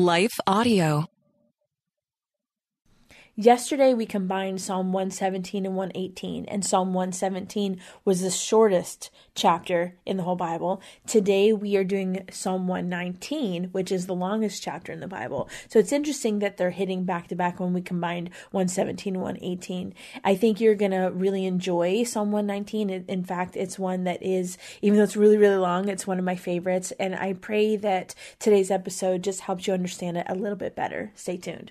Life Audio. Yesterday, we combined Psalm 117 and 118, and Psalm 117 was the shortest chapter in the whole Bible. Today, we are doing Psalm 119, which is the longest chapter in the Bible. So it's interesting that they're hitting back to back when we combined 117 and 118. I think you're going to really enjoy Psalm 119. In fact, it's one that is, even though it's really, really long, it's one of my favorites. And I pray that today's episode just helps you understand it a little bit better. Stay tuned.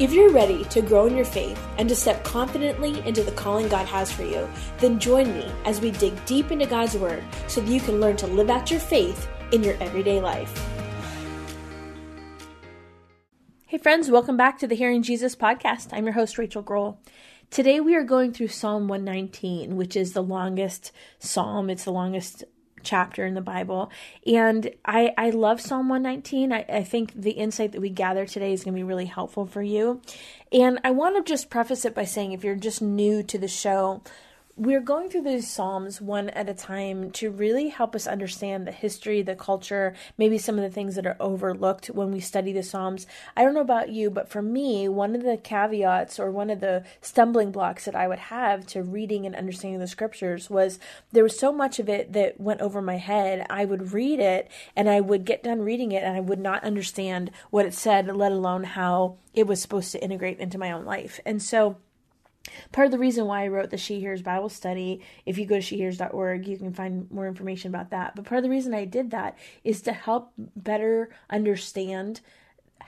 If you're ready to grow in your faith and to step confidently into the calling God has for you, then join me as we dig deep into God's Word so that you can learn to live out your faith in your everyday life. Hey, friends, welcome back to the Hearing Jesus podcast. I'm your host, Rachael Groll. Today we are going through Psalm 119, which is the longest psalm. It's the longest chapter in the Bible. And I, I love Psalm 119. I, I think the insight that we gather today is going to be really helpful for you. And I want to just preface it by saying if you're just new to the show, we're going through these Psalms one at a time to really help us understand the history, the culture, maybe some of the things that are overlooked when we study the Psalms. I don't know about you, but for me, one of the caveats or one of the stumbling blocks that I would have to reading and understanding the scriptures was there was so much of it that went over my head. I would read it and I would get done reading it and I would not understand what it said, let alone how it was supposed to integrate into my own life. And so, Part of the reason why I wrote the She Hears Bible study, if you go to shehears.org, you can find more information about that. But part of the reason I did that is to help better understand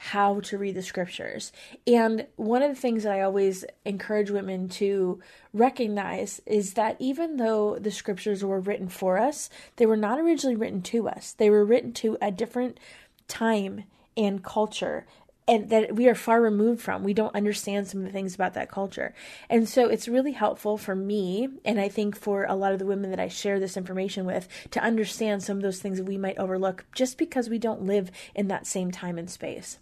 how to read the scriptures. And one of the things that I always encourage women to recognize is that even though the scriptures were written for us, they were not originally written to us. They were written to a different time and culture and that we are far removed from. We don't understand some of the things about that culture. And so it's really helpful for me, and I think for a lot of the women that I share this information with, to understand some of those things that we might overlook just because we don't live in that same time and space.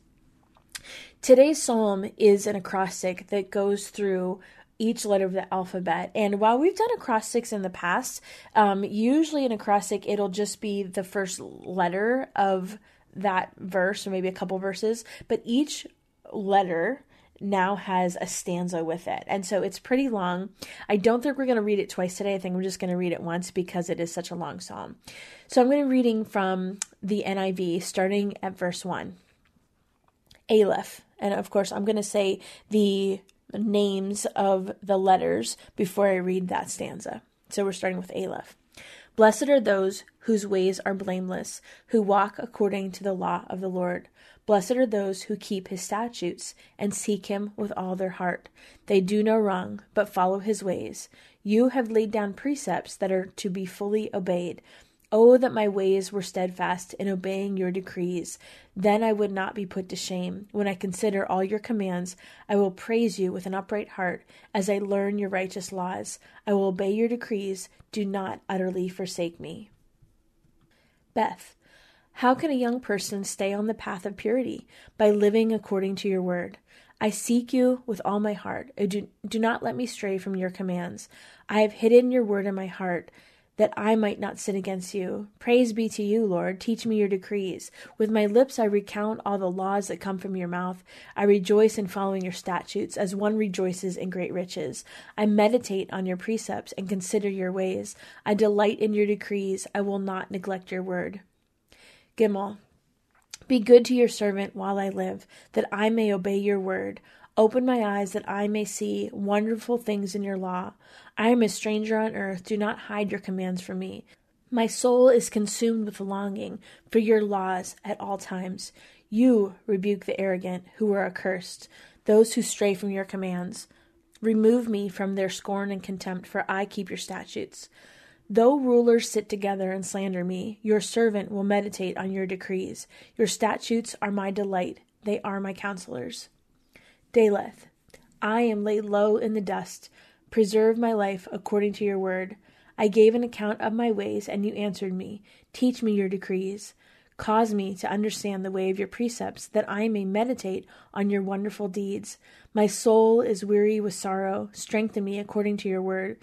Today's psalm is an acrostic that goes through each letter of the alphabet. And while we've done acrostics in the past, um, usually an acrostic, it'll just be the first letter of that verse or maybe a couple verses, but each letter now has a stanza with it. And so it's pretty long. I don't think we're going to read it twice today. I think we're just going to read it once because it is such a long psalm. So I'm going to be reading from the NIV starting at verse 1. Aleph. And of course, I'm going to say the names of the letters before I read that stanza. So we're starting with Aleph. Blessed are those whose ways are blameless, who walk according to the law of the Lord. Blessed are those who keep his statutes and seek him with all their heart. They do no wrong, but follow his ways. You have laid down precepts that are to be fully obeyed. Oh, that my ways were steadfast in obeying your decrees. Then I would not be put to shame. When I consider all your commands, I will praise you with an upright heart as I learn your righteous laws. I will obey your decrees. Do not utterly forsake me. Beth, how can a young person stay on the path of purity? By living according to your word. I seek you with all my heart. Do, do not let me stray from your commands. I have hidden your word in my heart that I might not sin against you. Praise be to you, Lord. Teach me your decrees. With my lips I recount all the laws that come from your mouth. I rejoice in following your statutes, as one rejoices in great riches. I meditate on your precepts and consider your ways. I delight in your decrees. I will not neglect your word. Gimel. Be good to your servant while I live, that I may obey your word. Open my eyes that I may see wonderful things in your law. I am a stranger on earth. Do not hide your commands from me. My soul is consumed with longing for your laws at all times. You rebuke the arrogant who are accursed, those who stray from your commands. Remove me from their scorn and contempt, for I keep your statutes. Though rulers sit together and slander me, your servant will meditate on your decrees. Your statutes are my delight, they are my counselors. Daleth, I am laid low in the dust. Preserve my life according to your word. I gave an account of my ways, and you answered me. Teach me your decrees. Cause me to understand the way of your precepts, that I may meditate on your wonderful deeds. My soul is weary with sorrow. Strengthen me according to your word.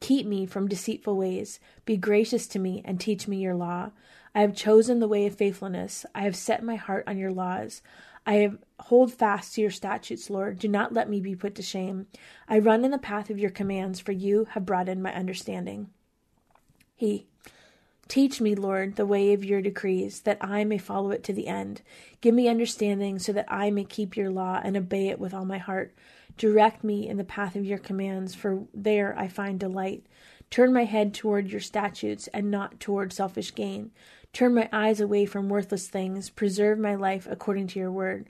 Keep me from deceitful ways. Be gracious to me and teach me your law. I have chosen the way of faithfulness. I have set my heart on your laws. I hold fast to your statutes, Lord. Do not let me be put to shame. I run in the path of your commands, for you have broadened my understanding. He, Teach me, Lord, the way of your decrees, that I may follow it to the end. Give me understanding so that I may keep your law and obey it with all my heart. Direct me in the path of your commands, for there I find delight. Turn my head toward your statutes and not toward selfish gain. Turn my eyes away from worthless things. Preserve my life according to your word.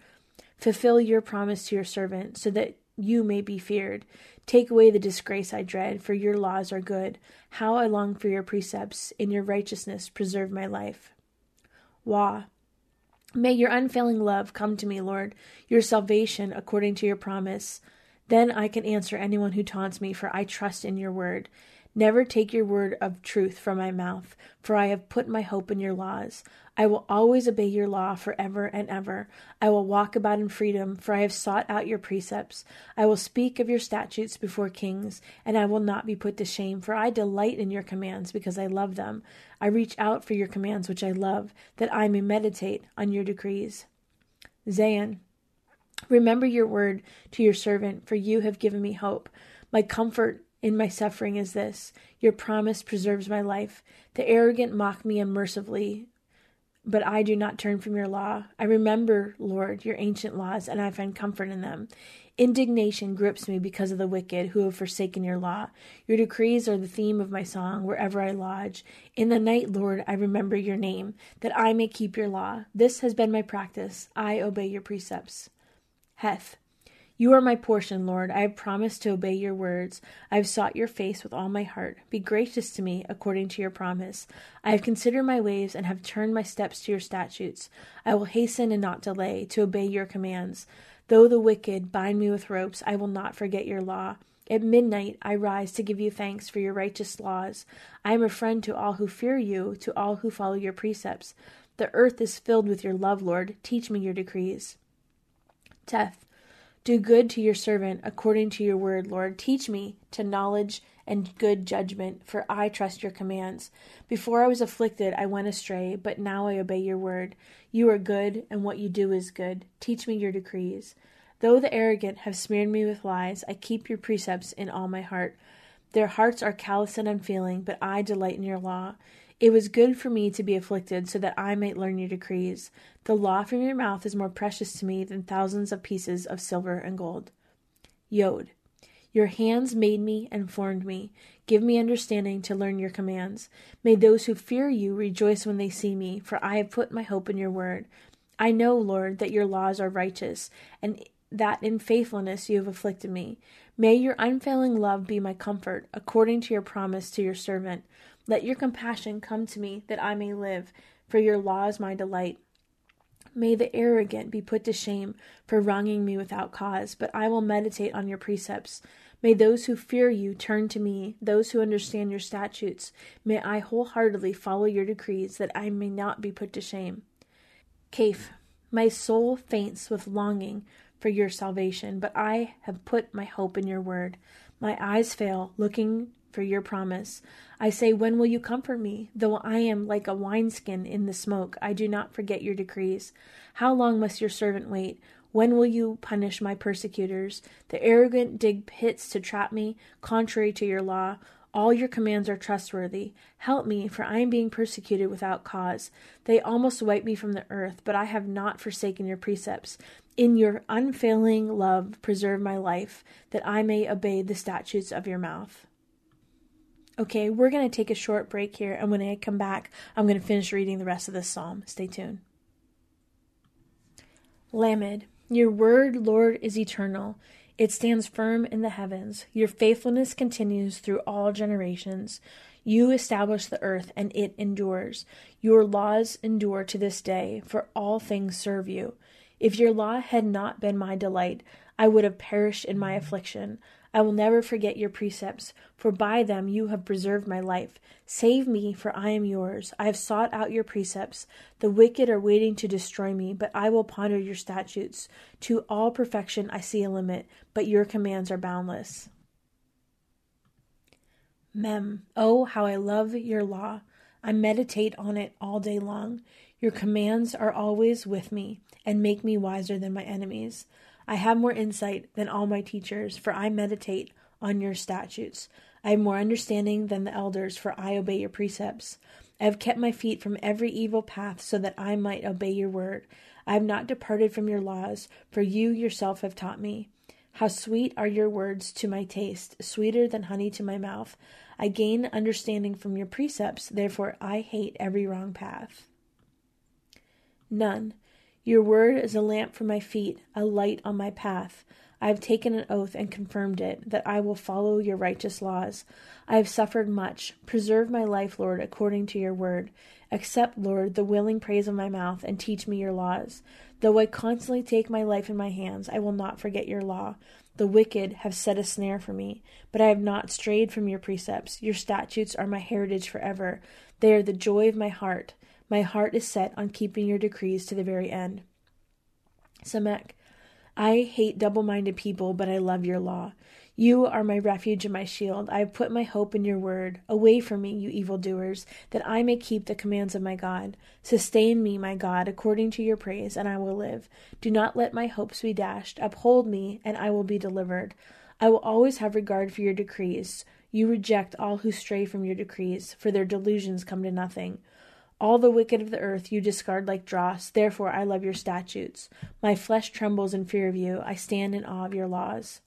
Fulfill your promise to your servant, so that you may be feared. Take away the disgrace I dread, for your laws are good. How I long for your precepts. In your righteousness, preserve my life. Wah. May your unfailing love come to me, Lord, your salvation according to your promise. Then I can answer anyone who taunts me, for I trust in your word. Never take your word of truth from my mouth, for I have put my hope in your laws. I will always obey your law forever and ever. I will walk about in freedom, for I have sought out your precepts. I will speak of your statutes before kings, and I will not be put to shame, for I delight in your commands because I love them. I reach out for your commands which I love, that I may meditate on your decrees. Zayin. Remember your word to your servant, for you have given me hope. My comfort in my suffering is this Your promise preserves my life. The arrogant mock me unmercifully, but I do not turn from your law. I remember, Lord, your ancient laws, and I find comfort in them. Indignation grips me because of the wicked who have forsaken your law. Your decrees are the theme of my song wherever I lodge. In the night, Lord, I remember your name, that I may keep your law. This has been my practice. I obey your precepts. Heth. You are my portion, Lord. I have promised to obey your words. I have sought your face with all my heart. Be gracious to me according to your promise. I have considered my ways and have turned my steps to your statutes. I will hasten and not delay to obey your commands. Though the wicked bind me with ropes, I will not forget your law. At midnight I rise to give you thanks for your righteous laws. I am a friend to all who fear you, to all who follow your precepts. The earth is filled with your love, Lord. Teach me your decrees. Teth. Do good to your servant according to your word, Lord. Teach me to knowledge and good judgment, for I trust your commands. Before I was afflicted, I went astray, but now I obey your word. You are good, and what you do is good. Teach me your decrees. Though the arrogant have smeared me with lies, I keep your precepts in all my heart. Their hearts are callous and unfeeling, but I delight in your law. It was good for me to be afflicted, so that I might learn your decrees. The law from your mouth is more precious to me than thousands of pieces of silver and gold. Yod. Your hands made me and formed me. Give me understanding to learn your commands. May those who fear you rejoice when they see me, for I have put my hope in your word. I know, Lord, that your laws are righteous, and that in faithfulness you have afflicted me. May your unfailing love be my comfort, according to your promise to your servant. Let your compassion come to me that I may live, for your law is my delight. May the arrogant be put to shame for wronging me without cause, but I will meditate on your precepts. May those who fear you turn to me, those who understand your statutes. May I wholeheartedly follow your decrees, that I may not be put to shame. Kaf, my soul faints with longing for your salvation, but I have put my hope in your word. My eyes fail, looking for your promise. I say, When will you comfort me? Though I am like a wineskin in the smoke, I do not forget your decrees. How long must your servant wait? When will you punish my persecutors? The arrogant dig pits to trap me, contrary to your law. All your commands are trustworthy. Help me, for I am being persecuted without cause. They almost wipe me from the earth, but I have not forsaken your precepts. In your unfailing love, preserve my life, that I may obey the statutes of your mouth. Okay, we're going to take a short break here, and when I come back, I'm going to finish reading the rest of this psalm. Stay tuned. Lamed, your word, Lord, is eternal. It stands firm in the heavens. Your faithfulness continues through all generations. You establish the earth, and it endures. Your laws endure to this day, for all things serve you. If your law had not been my delight, I would have perished in my affliction. I will never forget your precepts, for by them you have preserved my life. Save me, for I am yours. I have sought out your precepts. The wicked are waiting to destroy me, but I will ponder your statutes. To all perfection I see a limit, but your commands are boundless. Mem. Oh, how I love your law. I meditate on it all day long. Your commands are always with me and make me wiser than my enemies. I have more insight than all my teachers, for I meditate on your statutes. I have more understanding than the elders, for I obey your precepts. I have kept my feet from every evil path, so that I might obey your word. I have not departed from your laws, for you yourself have taught me. How sweet are your words to my taste, sweeter than honey to my mouth. I gain understanding from your precepts, therefore I hate every wrong path. Nun. Your word is a lamp for my feet, a light on my path. I have taken an oath and confirmed it, that I will follow your righteous laws. I have suffered much. Preserve my life, Lord, according to your word. Accept, Lord, the willing praise of my mouth, and teach me your laws. Though I constantly take my life in my hands, I will not forget your law. The wicked have set a snare for me, but I have not strayed from your precepts. Your statutes are my heritage forever. They are the joy of my heart. My heart is set on keeping your decrees to the very end. Samek, I hate double minded people, but I love your law. You are my refuge and my shield. I have put my hope in your word. Away from me, you evildoers, that I may keep the commands of my God. Sustain me, my God, according to your praise, and I will live. Do not let my hopes be dashed. Uphold me, and I will be delivered. I will always have regard for your decrees. You reject all who stray from your decrees, for their delusions come to nothing. All the wicked of the earth you discard like dross. Therefore, I love your statutes. My flesh trembles in fear of you. I stand in awe of your laws.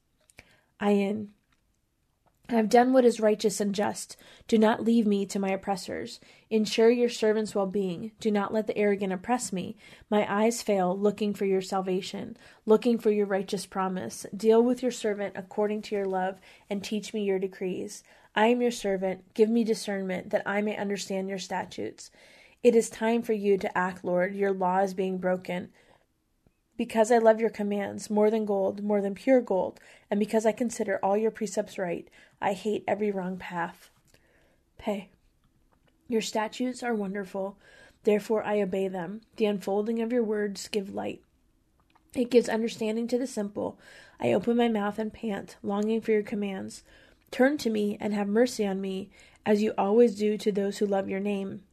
Ayin. I have done what is righteous and just. Do not leave me to my oppressors. Ensure your servant's well being. Do not let the arrogant oppress me. My eyes fail, looking for your salvation, looking for your righteous promise. Deal with your servant according to your love, and teach me your decrees. I am your servant. Give me discernment, that I may understand your statutes. It is time for you to act, Lord. Your law is being broken. Because I love your commands more than gold, more than pure gold, and because I consider all your precepts right, I hate every wrong path. Pay. Your statutes are wonderful, therefore I obey them. The unfolding of your words give light. It gives understanding to the simple. I open my mouth and pant, longing for your commands. Turn to me and have mercy on me, as you always do to those who love your name.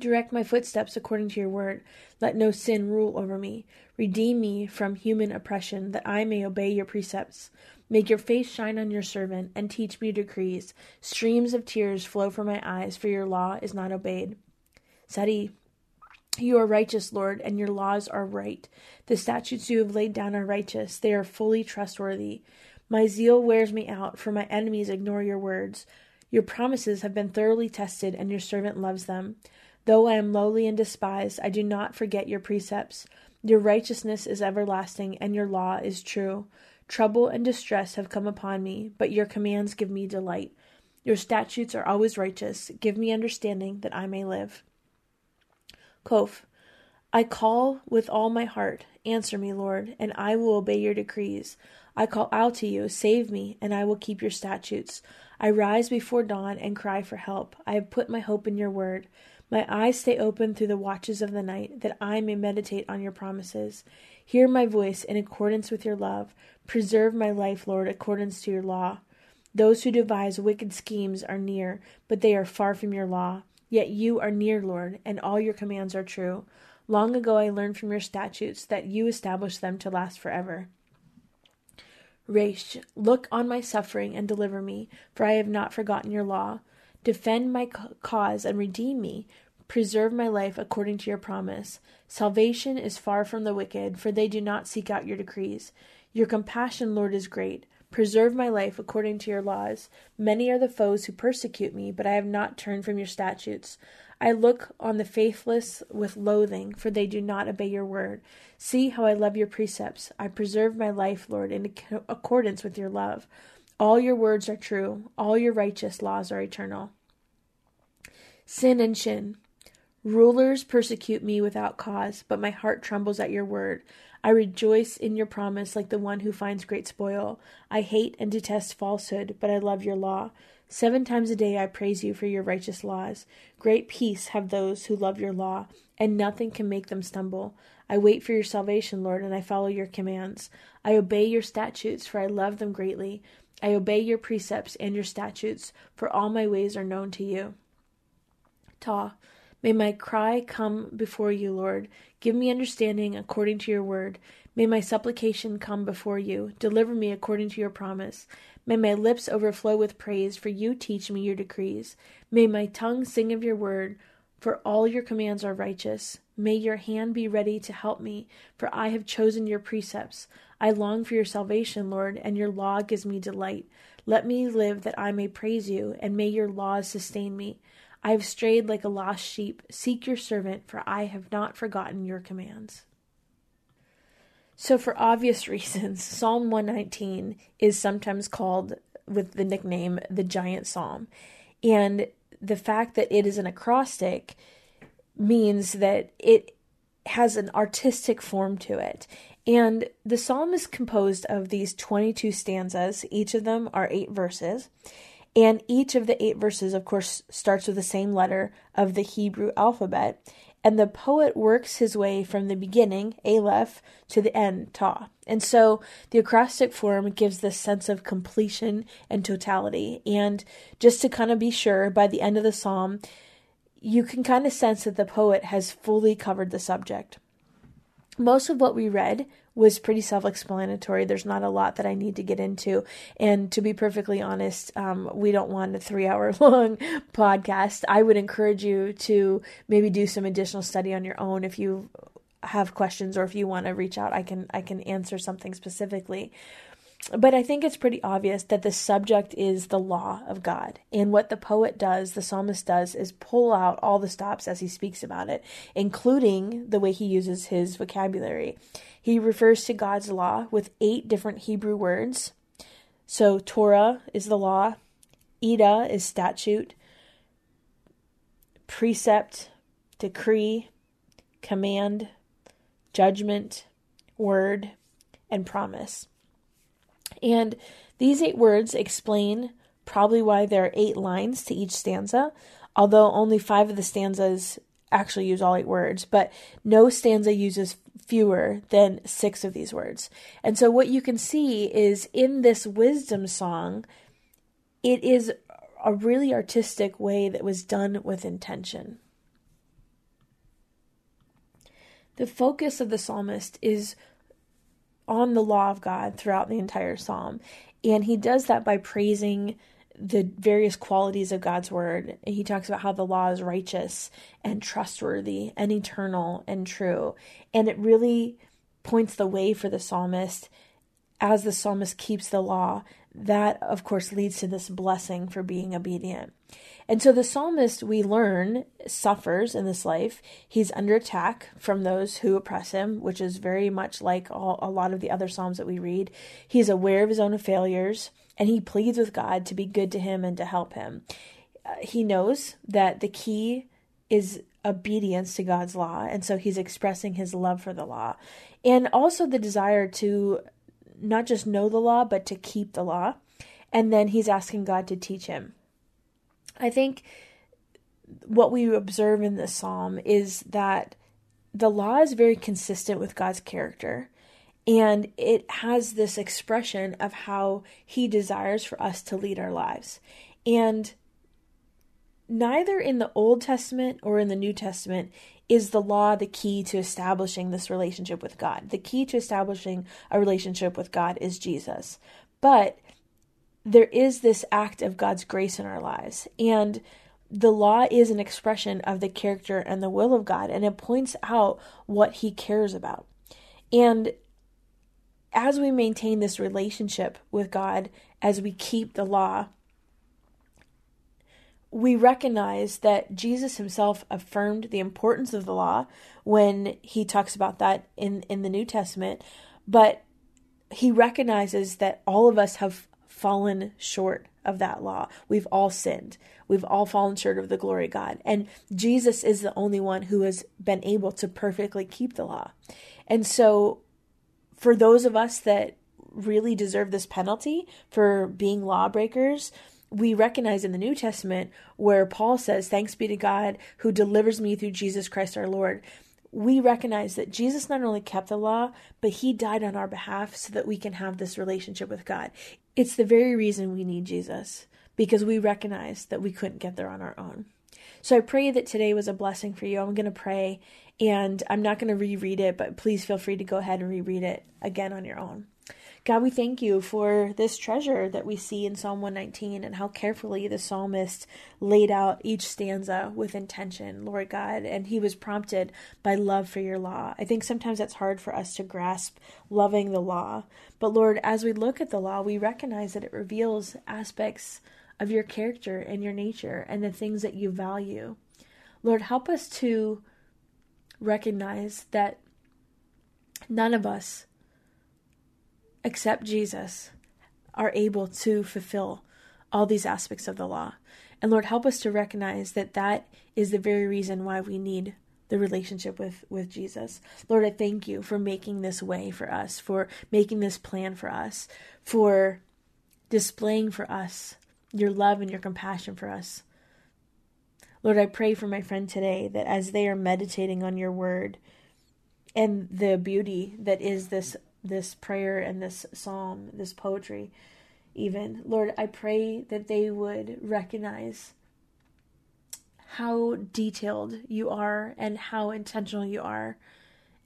Direct my footsteps according to your word. Let no sin rule over me. Redeem me from human oppression, that I may obey your precepts. Make your face shine on your servant, and teach me decrees. Streams of tears flow from my eyes, for your law is not obeyed. Sadi, you are righteous, Lord, and your laws are right. The statutes you have laid down are righteous. They are fully trustworthy. My zeal wears me out, for my enemies ignore your words. Your promises have been thoroughly tested, and your servant loves them. Though I am lowly and despised, I do not forget your precepts. Your righteousness is everlasting, and your law is true. Trouble and distress have come upon me, but your commands give me delight. Your statutes are always righteous. Give me understanding that I may live. Kof. I call with all my heart. Answer me, Lord, and I will obey your decrees. I call out to you, save me, and I will keep your statutes. I rise before dawn and cry for help. I have put my hope in your word. My eyes stay open through the watches of the night, that I may meditate on your promises. Hear my voice in accordance with your love. Preserve my life, Lord, accordance to your law. Those who devise wicked schemes are near, but they are far from your law. Yet you are near, Lord, and all your commands are true. Long ago I learned from your statutes that you establish them to last forever. Resh, look on my suffering and deliver me, for I have not forgotten your law. Defend my cause and redeem me. preserve my life according to your promise. Salvation is far from the wicked, for they do not seek out your decrees. Your compassion, Lord, is great. Preserve my life according to your laws. Many are the foes who persecute me, but I have not turned from your statutes. I look on the faithless with loathing, for they do not obey your word. See how I love your precepts. I preserve my life, Lord, in accordance with your love. All your words are true, all your righteous laws are eternal. Sin and shin. Rulers persecute me without cause, but my heart trembles at your word. I rejoice in your promise like the one who finds great spoil. I hate and detest falsehood, but I love your law. Seven times a day I praise you for your righteous laws. Great peace have those who love your law, and nothing can make them stumble. I wait for your salvation, Lord, and I follow your commands. I obey your statutes, for I love them greatly. I obey your precepts and your statutes, for all my ways are known to you. Ta. May my cry come before you, Lord. Give me understanding according to your word. May my supplication come before you. Deliver me according to your promise. May my lips overflow with praise, for you teach me your decrees. May my tongue sing of your word, for all your commands are righteous. May your hand be ready to help me, for I have chosen your precepts. I long for your salvation, Lord, and your law gives me delight. Let me live that I may praise you, and may your laws sustain me. I have strayed like a lost sheep. Seek your servant, for I have not forgotten your commands. So, for obvious reasons, Psalm 119 is sometimes called with the nickname the Giant Psalm. And the fact that it is an acrostic means that it has an artistic form to it. And the psalm is composed of these 22 stanzas. Each of them are eight verses. And each of the eight verses, of course, starts with the same letter of the Hebrew alphabet. And the poet works his way from the beginning, Aleph, to the end, Ta. And so the acrostic form gives this sense of completion and totality. And just to kind of be sure, by the end of the psalm, you can kind of sense that the poet has fully covered the subject. Most of what we read was pretty self explanatory. There's not a lot that I need to get into. And to be perfectly honest, um, we don't want a three hour long podcast. I would encourage you to maybe do some additional study on your own if you have questions or if you want to reach out I can I can answer something specifically but I think it's pretty obvious that the subject is the law of God. And what the poet does, the psalmist does, is pull out all the stops as he speaks about it, including the way he uses his vocabulary. He refers to God's law with eight different Hebrew words. So Torah is the law, Eda is statute, precept, decree, command, judgment, word, and promise. And these eight words explain probably why there are eight lines to each stanza, although only five of the stanzas actually use all eight words, but no stanza uses fewer than six of these words. And so what you can see is in this wisdom song, it is a really artistic way that was done with intention. The focus of the psalmist is on the law of God throughout the entire psalm. And he does that by praising the various qualities of God's word. He talks about how the law is righteous and trustworthy and eternal and true. And it really points the way for the psalmist as the psalmist keeps the law. That, of course, leads to this blessing for being obedient. And so the psalmist, we learn, suffers in this life. He's under attack from those who oppress him, which is very much like all, a lot of the other psalms that we read. He's aware of his own failures, and he pleads with God to be good to him and to help him. Uh, he knows that the key is obedience to God's law, and so he's expressing his love for the law, and also the desire to not just know the law, but to keep the law. And then he's asking God to teach him. I think what we observe in this psalm is that the law is very consistent with God's character. And it has this expression of how he desires for us to lead our lives. And neither in the Old Testament or in the New Testament is the law the key to establishing this relationship with God. The key to establishing a relationship with God is Jesus. But there is this act of God's grace in our lives. And the law is an expression of the character and the will of God, and it points out what He cares about. And as we maintain this relationship with God, as we keep the law, we recognize that Jesus himself affirmed the importance of the law when he talks about that in, in the New Testament, but he recognizes that all of us have fallen short of that law. We've all sinned. We've all fallen short of the glory of God. And Jesus is the only one who has been able to perfectly keep the law. And so, for those of us that really deserve this penalty for being lawbreakers, we recognize in the New Testament where Paul says, Thanks be to God who delivers me through Jesus Christ our Lord. We recognize that Jesus not only kept the law, but he died on our behalf so that we can have this relationship with God. It's the very reason we need Jesus, because we recognize that we couldn't get there on our own. So I pray that today was a blessing for you. I'm going to pray, and I'm not going to reread it, but please feel free to go ahead and reread it again on your own. God, we thank you for this treasure that we see in Psalm 119 and how carefully the psalmist laid out each stanza with intention, Lord God, and he was prompted by love for your law. I think sometimes that's hard for us to grasp loving the law. But Lord, as we look at the law, we recognize that it reveals aspects of your character and your nature and the things that you value. Lord, help us to recognize that none of us accept Jesus are able to fulfill all these aspects of the law. And Lord, help us to recognize that that is the very reason why we need the relationship with with Jesus. Lord, I thank you for making this way for us, for making this plan for us, for displaying for us your love and your compassion for us. Lord, I pray for my friend today that as they are meditating on your word and the beauty that is this this prayer and this psalm, this poetry, even. Lord, I pray that they would recognize how detailed you are and how intentional you are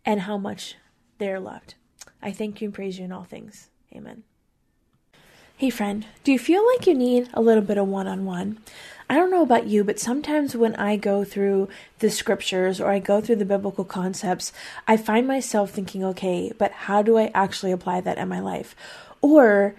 and how much they're loved. I thank you and praise you in all things. Amen. Hey, friend, do you feel like you need a little bit of one on one? I don't know about you, but sometimes when I go through the scriptures or I go through the biblical concepts, I find myself thinking, okay, but how do I actually apply that in my life? Or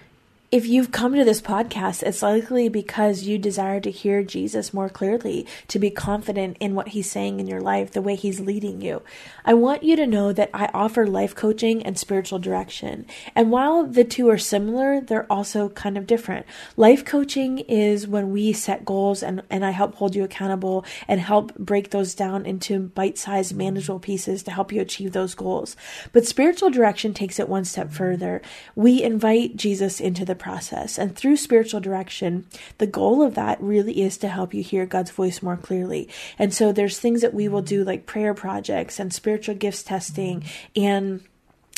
if you've come to this podcast, it's likely because you desire to hear Jesus more clearly, to be confident in what he's saying in your life, the way he's leading you. I want you to know that I offer life coaching and spiritual direction. And while the two are similar, they're also kind of different. Life coaching is when we set goals and, and I help hold you accountable and help break those down into bite sized, manageable pieces to help you achieve those goals. But spiritual direction takes it one step further. We invite Jesus into the process. And through spiritual direction, the goal of that really is to help you hear God's voice more clearly. And so there's things that we will do like prayer projects and spiritual gifts testing and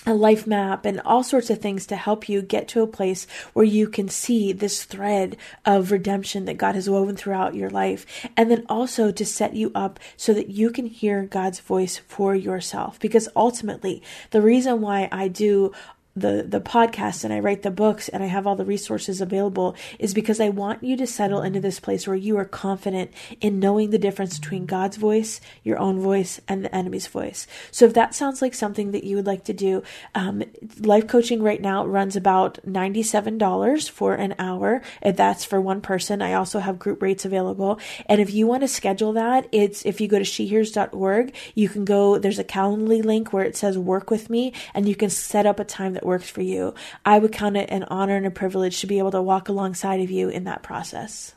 a life map and all sorts of things to help you get to a place where you can see this thread of redemption that God has woven throughout your life. And then also to set you up so that you can hear God's voice for yourself. Because ultimately, the reason why I do the the podcast and I write the books and I have all the resources available is because I want you to settle into this place where you are confident in knowing the difference between God's voice, your own voice, and the enemy's voice. So if that sounds like something that you would like to do, um, life coaching right now runs about ninety seven dollars for an hour. If that's for one person, I also have group rates available. And if you want to schedule that, it's if you go to shehears.org, you can go. There's a Calendly link where it says "Work with me," and you can set up a time that works for you. I would count it an honor and a privilege to be able to walk alongside of you in that process.